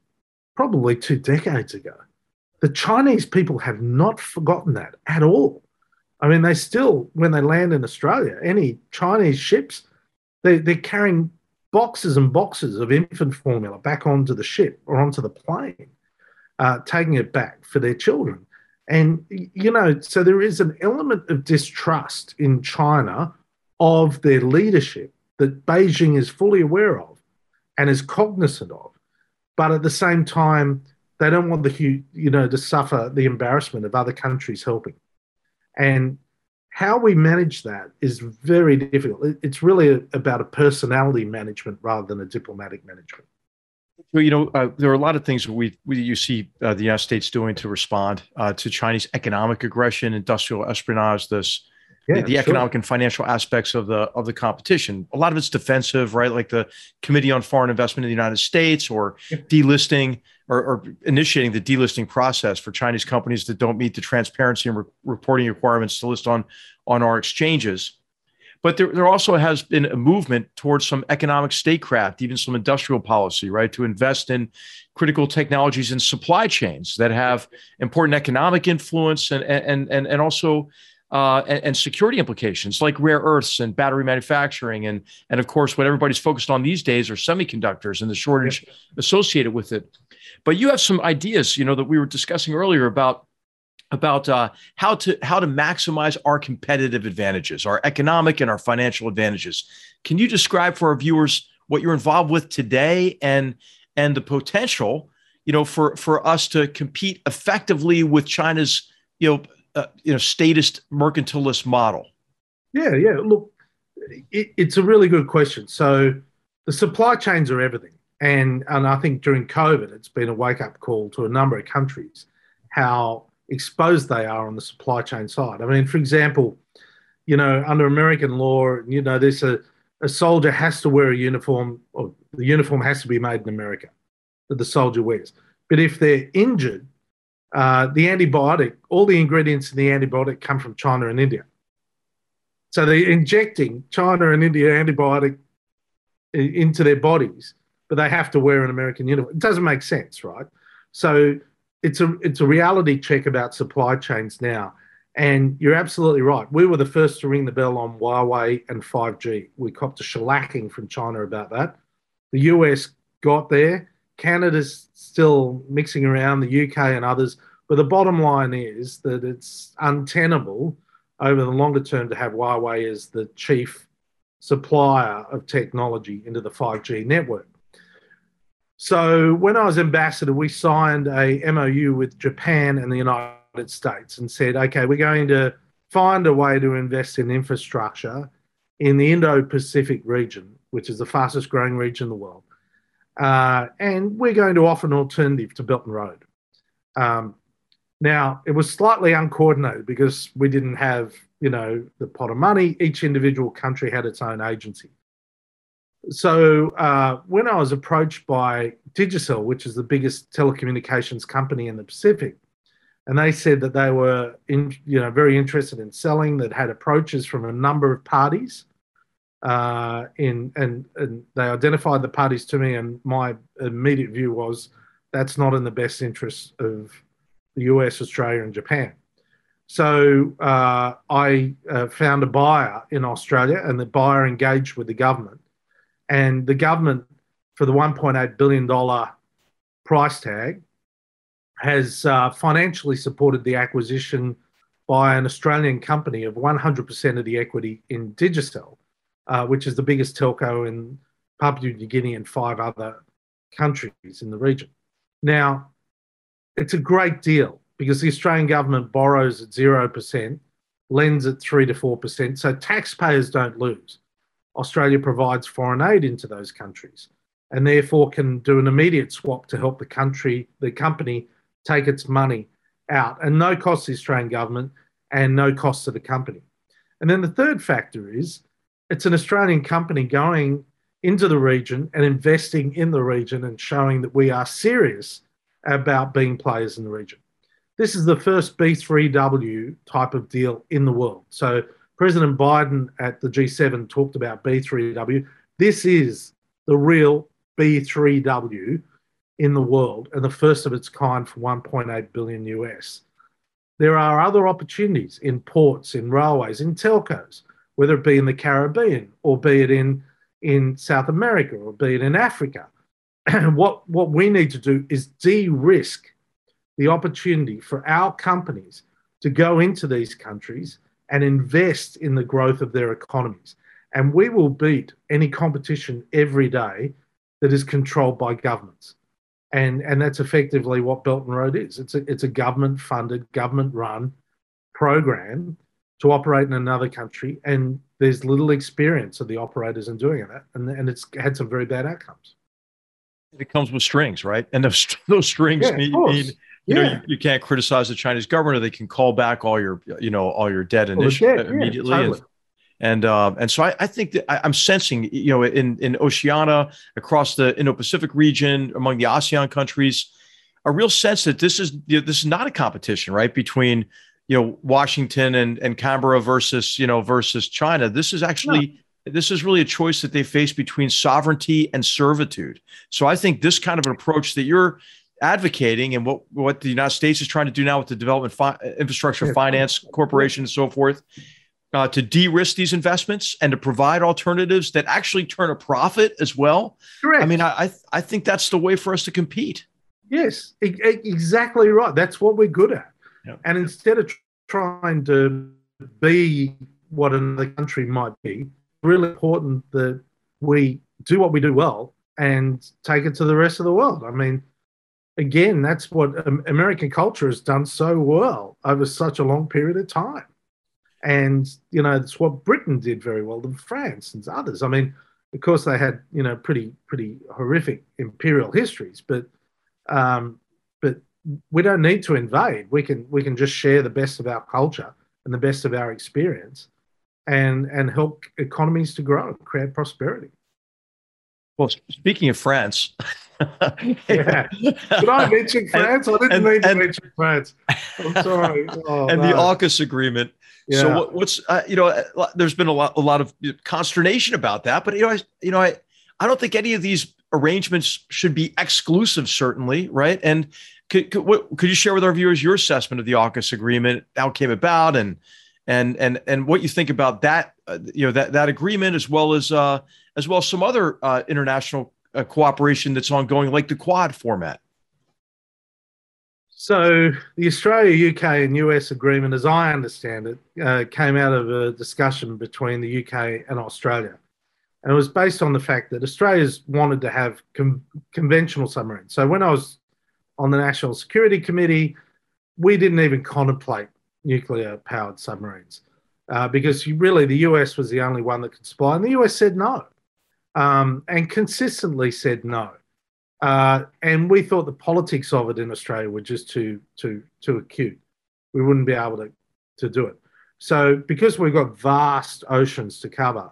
probably two decades ago. The Chinese people have not forgotten that at all. I mean, they still, when they land in Australia, any Chinese ships, they, they're carrying boxes and boxes of infant formula back onto the ship or onto the plane, uh, taking it back for their children. And, you know, so there is an element of distrust in China of their leadership that Beijing is fully aware of and is cognizant of. But at the same time, they don't want the you know to suffer the embarrassment of other countries helping, and how we manage that is very difficult. It's really about a personality management rather than a diplomatic management. Well, you know, uh, there are a lot of things we, we you see uh, the United States doing to respond uh, to Chinese economic aggression, industrial espionage, this yeah, the, the economic and financial aspects of the of the competition. A lot of it's defensive, right? Like the Committee on Foreign Investment in the United States, or yeah. delisting or, or, initiating the delisting process for Chinese companies that don't meet the transparency and re- reporting requirements to list on on our exchanges. But there, there also has been a movement towards some economic statecraft, even some industrial policy, right, to invest in critical technologies and supply chains that have important economic influence and and and and also uh, and, and, security implications like rare earths and battery manufacturing and and of course what everybody's focused on these days are semiconductors and the shortage associated with it. But you have some ideas you know that we were discussing earlier about about uh, how to how to maximize our competitive advantages our economic and our financial advantages can you describe for our viewers what you're involved with today and and the potential you know for for us to compete effectively with china's you know uh, you know statist mercantilist model? Yeah, yeah. Look, it, it's a really good question. So the supply chains are everything, and and I think during COVID, it's been a wake up call to a number of countries how exposed they are on the supply chain side. I mean, for example, you know, under American law, you know, there's a, a soldier has to wear a uniform, or the uniform has to be made in America that the soldier wears. But if they're injured, uh, the antibiotic, all the ingredients in the antibiotic come from China and India. So they're injecting China and India antibiotic into their bodies, but they have to wear an American uniform. It doesn't make sense, right? So it's a it's a reality check about supply chains now. And you're absolutely right. We were the first to ring the bell on Huawei and 5G. We copped a shellacking from China about that. The US got there. Canada's still mixing around, the UK and others. But the bottom line is that it's untenable over the longer term to have Huawei as the chief supplier of technology into the 5G network. So when I was ambassador, we signed a MOU with Japan and the United States and said, okay, we're going to find a way to invest in infrastructure in the Indo-Pacific region, which is the fastest growing region in the world. Uh, and we're going to offer an alternative to Belt and Road. Um, now, it was slightly uncoordinated because we didn't have, you know, the pot of money. Each individual country had its own agency. So uh, when I was approached by Digicel, which is the biggest telecommunications company in the Pacific, and they said that they were, in, you know, very interested in selling. That had approaches from a number of parties, uh, in and and they identified the parties to me, and my immediate view was that's not in the best interest of the US, Australia, and Japan. So uh, I uh, found a buyer in Australia, and the buyer engaged with the government and the government, for the $1.8 billion price tag, has uh, financially supported the acquisition by an Australian company of 100% of the equity in Digicel, uh, which is the biggest telco in Papua New Guinea and five other countries in the region. Now, it's a great deal because the Australian government borrows at 0%, lends at 3 to 4%, so taxpayers don't lose. Australia provides foreign aid into those countries and therefore can do an immediate swap to help the country, the company, take its money out and no cost to the Australian government and no cost to the company. And then the third factor is it's an Australian company going into the region and investing in the region and showing that we are serious about being players in the region. This is the first B3W type of deal in the world. So President Biden at the G7 talked about B3W. This is the real B3W in the world and the first of its kind for 1.8 billion US. There are other opportunities in ports, in railways, in telcos, whether it be in the Caribbean or be it in, in South America or be it in Africa. what, what we need to do is de risk the opportunity for our companies to go into these countries and invest in the growth of their economies. And we will beat any competition every day that is controlled by governments. And, and that's effectively what Belt and Road is. It's a, it's a government funded, government run program to operate in another country. And there's little experience of the operators in doing that. And, and it's had some very bad outcomes. It comes with strings, right? And those, those strings yeah, need, need you yeah. know you, you, can't criticize the Chinese government or they can call back all your you know all your debt initially well, immediately yeah, totally. and and uh, and so I, I think that I, am sensing you know in in Oceania across the Indo-Pacific region among the ASEAN countries a real sense that this is you know, this is not a competition right between you know Washington and and Canberra versus you know versus China this is actually no this is really a choice that they face between sovereignty and servitude. So I think this kind of an approach that you're advocating and what what the United States is trying to do now with the Development Fi- Infrastructure Finance Corporation and so forth. Uh, to de-risk these investments and to provide alternatives that actually turn a profit as well. Correct. I mean, I I, I think that's the way for us to compete. Yes, e- exactly right. That's what we're good at. And instead of trying to be what another country might be, really important that we do what we do well and take it to the rest of the world. I mean, again, that's what American culture has done so well over such a long period of time. And, you know, it's what Britain did very well, and France and others. I mean, of course, they had, you know, pretty, pretty horrific imperial histories, but, um, but we don't need to invade. We can, we can just share the best of our culture and the best of our experience and and help economies to grow, create prosperity. Well, speaking of France, yeah. Did I mention France? And, I didn't and, mean to and, mention France. I'm sorry. Oh, and no. the AUKUS agreement. Yeah. So what, what's uh, you know, there's been a lot, a lot of consternation about that, but you know, I, you know, I, I don't think any of these arrangements should be exclusive, certainly, right? And could, could, what, could you share with our viewers your assessment of the AUKUS agreement, how it came about, and and and and what you think about that, uh, you know, that that agreement, as well as uh, as well as some other uh, international uh, cooperation that's ongoing, like the Quad format. So the Australia, UK, and US agreement, as I understand it, uh, came out of a discussion between the UK and Australia. And it was based on the fact that Australia's wanted to have com- conventional submarines. So when I was on the National Security Committee, we didn't even contemplate nuclear powered submarines uh, because really the US was the only one that could supply, and the US said no um, and consistently said no. Uh, and we thought the politics of it in Australia were just too too too acute. We wouldn't be able to to do it. So because we've got vast oceans to cover,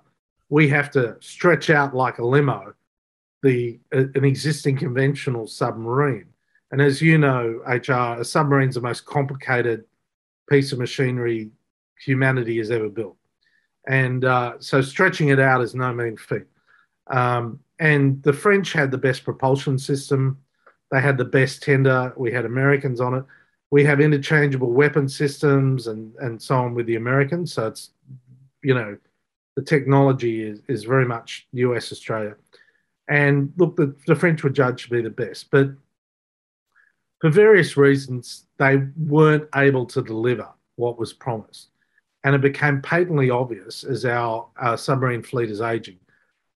we have to stretch out like a limo the uh, an existing conventional submarine. And as you know, HR, a submarine's the most complicated piece of machinery humanity has ever built. And uh, so stretching it out is no mean feat. Um, and the French had the best propulsion system. They had the best tender. We had Americans on it. We have interchangeable weapon systems and, and so on with the Americans. So it's, you know, the technology is, is very much US Australia. And look, the, the French were judged to be the best. But for various reasons, they weren't able to deliver what was promised. And it became patently obvious as our, our submarine fleet is aging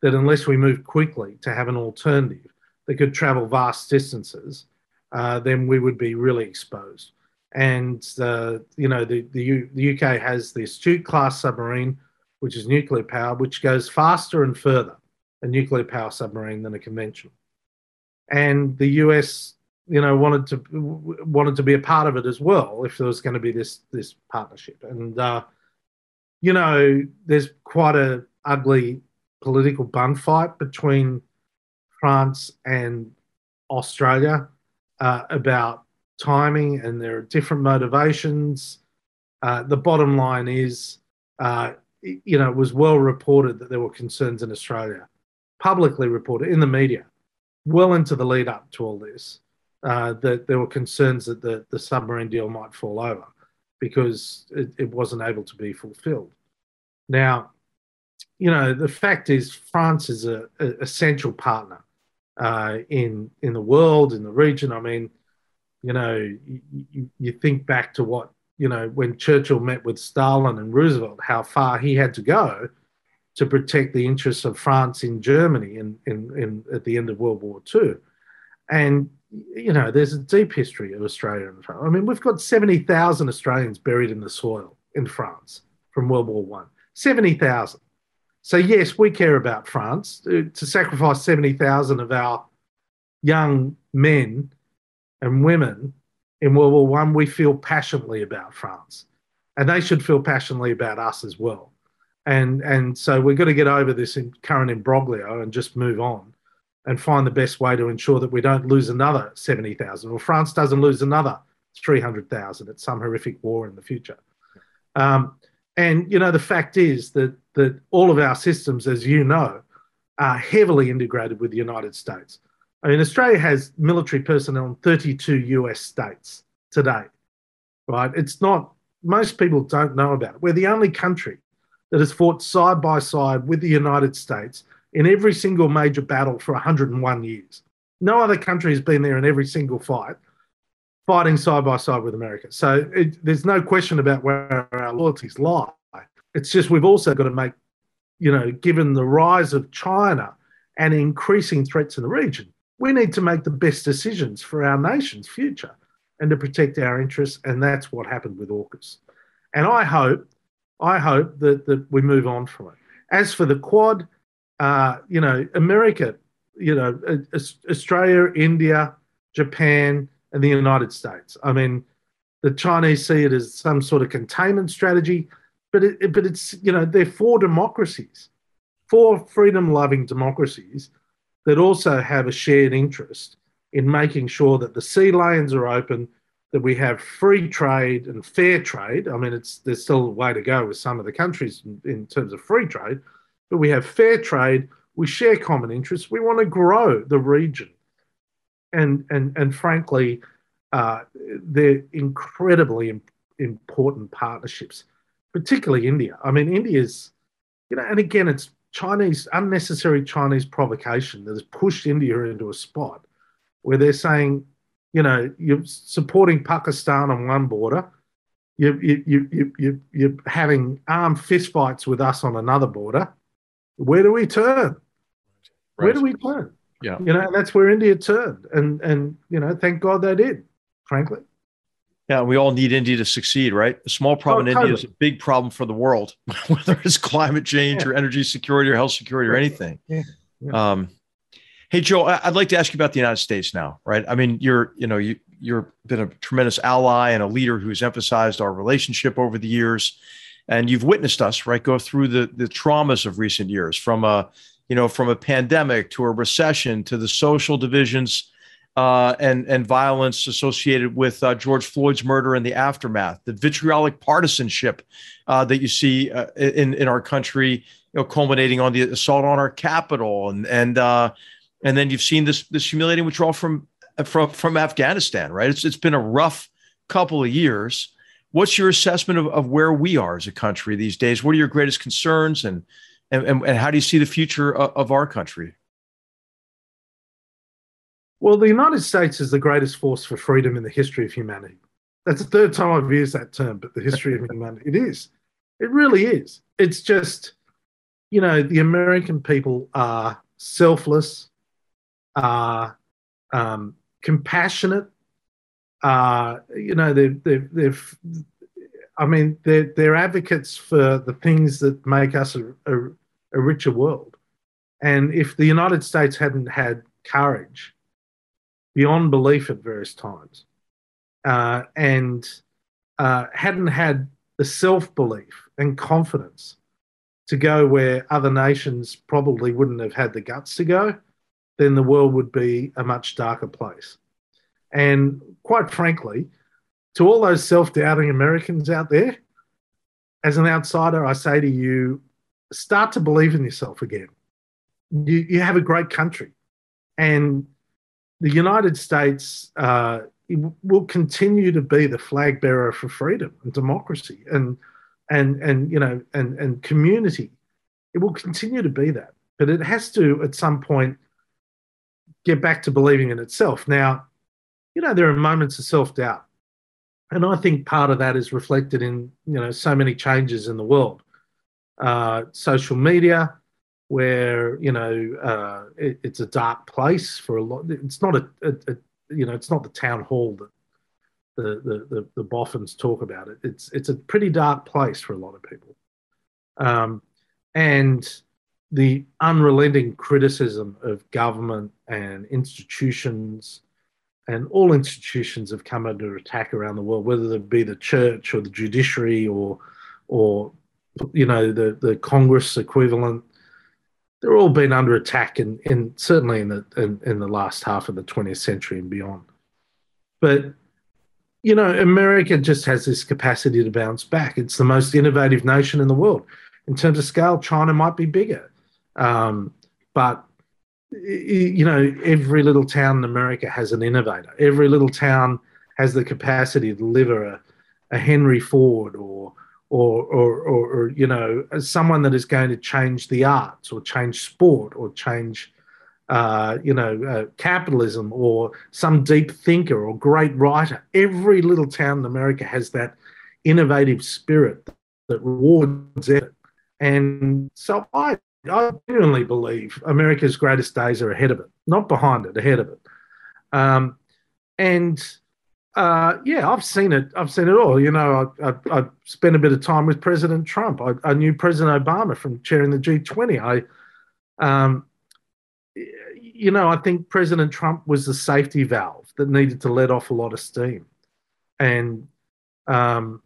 that unless we move quickly to have an alternative that could travel vast distances, uh, then we would be really exposed. And uh, you know, the, the, U, the UK has the Astute class submarine, which is nuclear powered, which goes faster and further a nuclear power submarine than a conventional. And the US, you know, wanted to wanted to be a part of it as well if there was going to be this this partnership. And uh, you know, there's quite a ugly political bun fight between France and Australia uh, about timing, and there are different motivations. Uh, the bottom line is, uh, you know, it was well reported that there were concerns in Australia, publicly reported in the media, well into the lead up to all this, uh, that there were concerns that the, the submarine deal might fall over because it, it wasn't able to be fulfilled. Now, you know, the fact is, France is a, a essential partner uh, in in the world, in the region. I mean, you know, you, you, think back to what you know when Churchill met with Stalin and Roosevelt, how far he had to go to protect the interests of France in Germany in, in, in at the end of World War II. And you know, there's a deep history of Australia and France. I mean, we've got 70,000 Australians buried in the soil in France from World War One. 70,000. So, yes, we care about France. To, to sacrifice 70,000 of our young men and women in World War One, we feel passionately about France. And they should feel passionately about us as well. And, and so we've got to get over this current imbroglio and just move on and find the best way to ensure that we don't lose another 70,000 or France doesn't lose another 300,000 at some horrific war in the future. Um, and you know, the fact is that that all of our systems, as you know, are heavily integrated with the United States. I mean, Australia has military personnel in 32 US states today, right? It's not, most people don't know about it. We're the only country that has fought side by side with the United States in every single major battle for 101 years. No other country has been there in every single fight fighting side by side with America. So it, there's no question about where our loyalties lie. It's just we've also got to make, you know, given the rise of China and increasing threats in the region, we need to make the best decisions for our nation's future and to protect our interests. And that's what happened with AUKUS. And I hope, I hope that, that we move on from it. As for the Quad, uh, you know, America, you know, Australia, India, Japan, and the United States. I mean, the Chinese see it as some sort of containment strategy. But it, but it's you know they're four democracies, four freedom-loving democracies that also have a shared interest in making sure that the sea lanes are open, that we have free trade and fair trade. I mean, it's there's still a way to go with some of the countries in, in terms of free trade, but we have fair trade. We share common interests. We want to grow the region, and and and frankly, uh, they're incredibly important partnerships, particularly India. I mean, India's, you know, and again, it's Chinese unnecessary Chinese provocation that has pushed India into a spot where they're saying, you know, you're supporting Pakistan on one border, you you you you you you're having armed fistfights with us on another border. Where do we turn? Right. Where do we turn? Yeah, you know, that's where India turned, and and you know, thank God they did. Frankly. Yeah, we all need India to succeed, right? A small problem oh, in India is a big problem for the world, whether it's climate change yeah. or energy security or health security or anything. Yeah. Yeah. Um, hey, Joe, I'd like to ask you about the United States now, right? I mean, you're, you know, you you've been a tremendous ally and a leader who's emphasized our relationship over the years, and you've witnessed us, right, go through the the traumas of recent years, from a, you know, from a pandemic to a recession to the social divisions uh, and and violence associated with uh, George Floyd's murder and the aftermath, the vitriolic partisanship uh, that you see uh, in in our country, you know, culminating on the assault on our Capitol, and and uh, and then you've seen this this humiliating withdrawal from from from Afghanistan, right? It's it's been a rough couple of years. What's your assessment of, of where we are as a country these days? What are your greatest concerns, and and and how do you see the future of, of our country? Well, the United States is the greatest force for freedom in the history of humanity. That's the third time I've used that term, but the history of humanity. It is. It really is. It's just, you know, the American people are selfless, are um, compassionate. Uh, you know, they're, they're, they're, I mean, they're, they're advocates for the things that make us a, a, a richer world. And if the United States hadn't had courage, beyond belief at various times, uh, and uh, hadn't had the self belief and confidence to go where other nations probably wouldn't have had the guts to go, then the world would be a much darker place. And quite frankly, to all those self doubting Americans out there, as an outsider, I say to you, start to believe in yourself again. You, you have a great country. And the United States uh, will continue to be the flag bearer for freedom and democracy and and and you know and and community. It will continue to be that, but it has to at some point get back to believing in itself. Now, you know there are moments of self doubt, and I think part of that is reflected in you know so many changes in the world, uh, social media where you know uh, it, it's a dark place for a lot. It's not a, a, a, you know it's not the town hall that the, the the the boffins talk about it. It's it's a pretty dark place for a lot of people, um, and the unrelenting criticism of government and institutions and all institutions have come under attack around the world, whether it be the church or the judiciary or or you know the the Congress equivalent they're all been under attack, and in, in, certainly in the in, in the last half of the 20th century and beyond. But you know, America just has this capacity to bounce back. It's the most innovative nation in the world. In terms of scale, China might be bigger, um, but you know, every little town in America has an innovator. Every little town has the capacity to deliver a, a Henry Ford or or, or, or, or, you know, someone that is going to change the arts or change sport or change, uh, you know, uh, capitalism or some deep thinker or great writer. Every little town in America has that innovative spirit that rewards it. And so I, I genuinely believe America's greatest days are ahead of it, not behind it, ahead of it. Um, and uh, yeah, I've seen it. I've seen it all. You know, I, I, I spent a bit of time with President Trump. I, I, knew President Obama from chairing the G20. I, um, you know, I think President Trump was the safety valve that needed to let off a lot of steam, and um,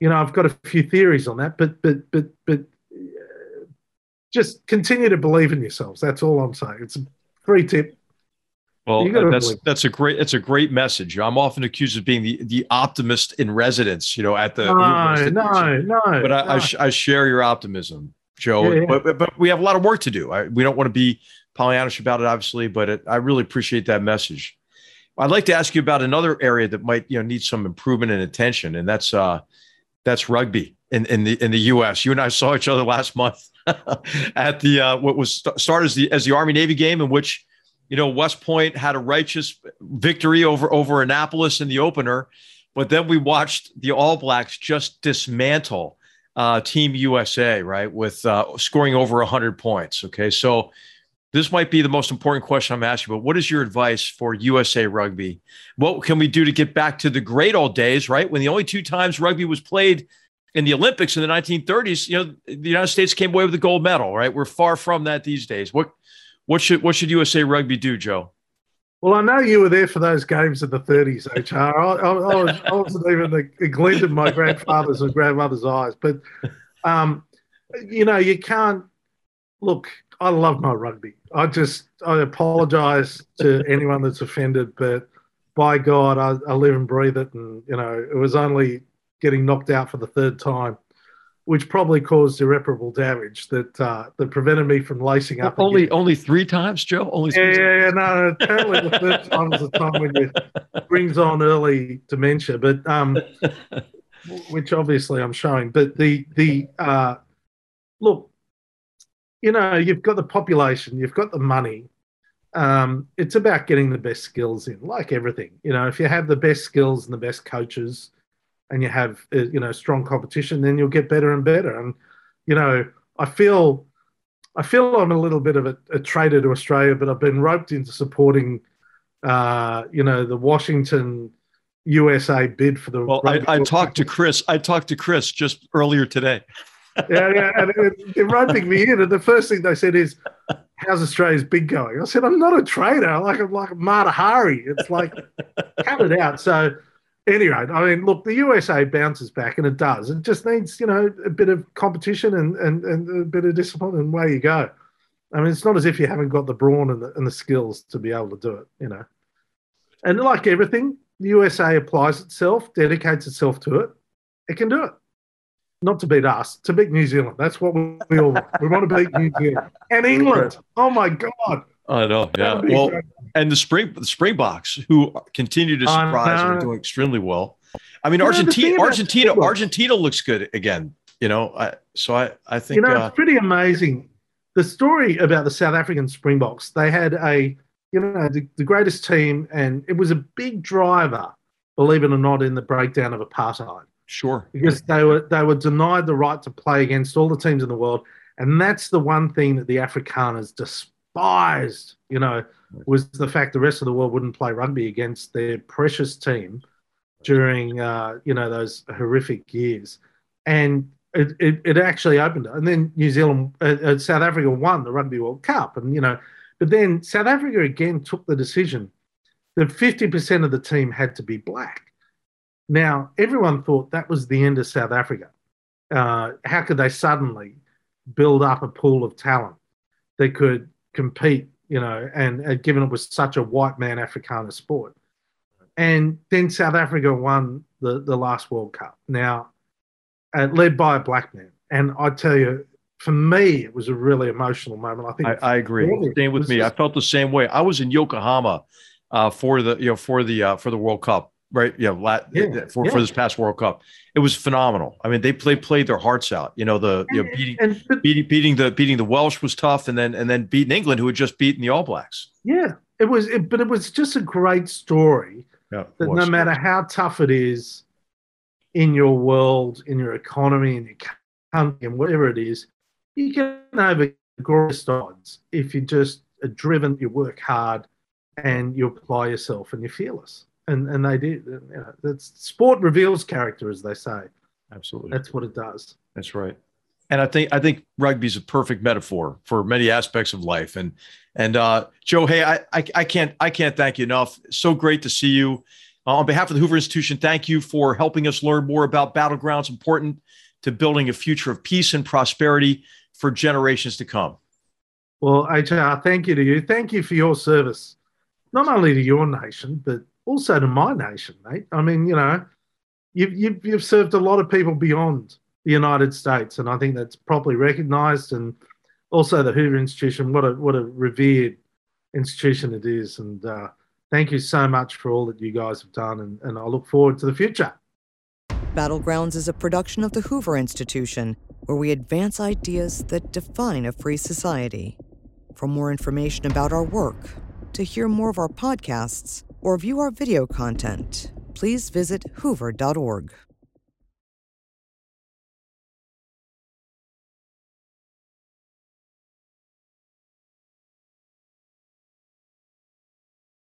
you know, I've got a few theories on that, but but but but uh, just continue to believe in yourselves. That's all I'm saying. It's a free tip. Well, that's believe. that's a great that's a great message. I'm often accused of being the, the optimist in residence, you know, at the no, no, no. But I, no. I, I, share your optimism, Joe. Yeah, yeah. But, but we have a lot of work to do. I, we don't want to be Pollyannish about it, obviously, but it, I really appreciate that message. I'd like to ask you about another area that might you know need some improvement and attention, and that's uh, that's rugby in, in the in the U.S. You and I saw each other last month at the uh, what was started as the as the Army Navy game, in which you know West Point had a righteous victory over over Annapolis in the opener, but then we watched the All Blacks just dismantle uh, Team USA, right, with uh, scoring over hundred points. Okay, so this might be the most important question I'm asking, but what is your advice for USA rugby? What can we do to get back to the great old days, right? When the only two times rugby was played in the Olympics in the 1930s, you know, the United States came away with the gold medal, right? We're far from that these days. What what should what should USA rugby do, Joe? Well, I know you were there for those games in the 30s, HR. I, I, I, was, I wasn't even the, glint of my grandfather's and grandmother's eyes, but um, you know, you can't look. I love my rugby. I just I apologise to anyone that's offended, but by God, I, I, live and breathe it, and you know it was only getting knocked out for the third time, which probably caused irreparable damage that uh, that prevented me from lacing up. Only again. only three times, Joe. Only yeah, yeah, yeah, no. Apparently, the third time was the time when you brings on early dementia, but um, which obviously I'm showing. But the the uh, look you know, you've got the population, you've got the money. Um, it's about getting the best skills in, like everything. You know, if you have the best skills and the best coaches, and you have uh, you know strong competition, then you'll get better and better. And you know, I feel, I feel I'm a little bit of a, a traitor to Australia, but I've been roped into supporting, uh, you know, the Washington. USA bid for the. Well, I, I talked to Chris. I talked to Chris just earlier today yeah, yeah. And it, they're roping me in, and the first thing they said is, "How's Australia's big going?" I said, "I'm not a trader. Like I'm like a Mata Hari. It's like cut it out." So anyway, I mean, look, the USA bounces back, and it does. It just needs, you know, a bit of competition and and, and a bit of discipline, and away you go. I mean, it's not as if you haven't got the brawn and the, and the skills to be able to do it, you know. And like everything, the USA applies itself, dedicates itself to it. It can do it not to beat us, to beat New Zealand. That's what we, all want. We want to beat New Zealand and England. Oh my God. I know. Yeah. Well, great. and the spring the Springboks who continue to surprise and are doing extremely well. I mean, you Argentina, Argentina, Argentina looks good again. You know, I, so I, I think you know uh, it's pretty amazing. The story about the South African Springboks, they had a you know the, the greatest team, and it was a big driver, believe it or not, in the breakdown of apartheid. Sure. Because they were they were denied the right to play against all the teams in the world. And that's the one thing that the Afrikaners despised, you know, was the fact the rest of the world wouldn't play rugby against their precious team during, uh, you know, those horrific years. And it, it, it actually opened. And then New Zealand, uh, uh, South Africa won the Rugby World Cup. And, you know, but then South Africa again took the decision that 50% of the team had to be black. Now, everyone thought that was the end of South Africa. Uh, how could they suddenly build up a pool of talent that could compete, you know, and, and given it was such a white man Afrikaner sport? And then South Africa won the, the last World Cup. Now, uh, led by a black man. And I tell you, for me, it was a really emotional moment. I think I, I agree. Same with me. Just, I felt the same way. I was in Yokohama uh, for the you know for the uh, for the World Cup right? Yeah, lat, yeah, for, yeah. for this past World Cup, it was phenomenal. I mean, they played played their hearts out. You know, the you know, beating, and, beating beating the beating the Welsh was tough, and then and then beating England, who had just beaten the All Blacks. Yeah, it was, it, but it was just a great story. Yeah, that no matter how tough it is in your world, in your economy, in your country, and whatever it is, you can over glorious odds if you just are driven, you work hard, and you apply yourself, and you're fearless and and they did. You know, that's sport reveals character, as they say. Absolutely, that's what it does. That's right. And I think I think rugby is a perfect metaphor for many aspects of life. And and uh, Joe, hey, I, I I can't I can't thank you enough. So great to see you. Uh, on behalf of the Hoover Institution, thank you for helping us learn more about battlegrounds important to building a future of peace and prosperity for generations to come. Well, HR, thank you to you. Thank you for your service, not only to your nation, but also to my nation, mate. I mean, you know, you've, you've, you've served a lot of people beyond the United States, and I think that's properly recognised. And also the Hoover Institution, what a what a revered institution it is. And uh, thank you so much for all that you guys have done, and, and I look forward to the future. Battlegrounds is a production of the Hoover Institution, where we advance ideas that define a free society. For more information about our work, to hear more of our podcasts, or view our video content, please visit hoover.org.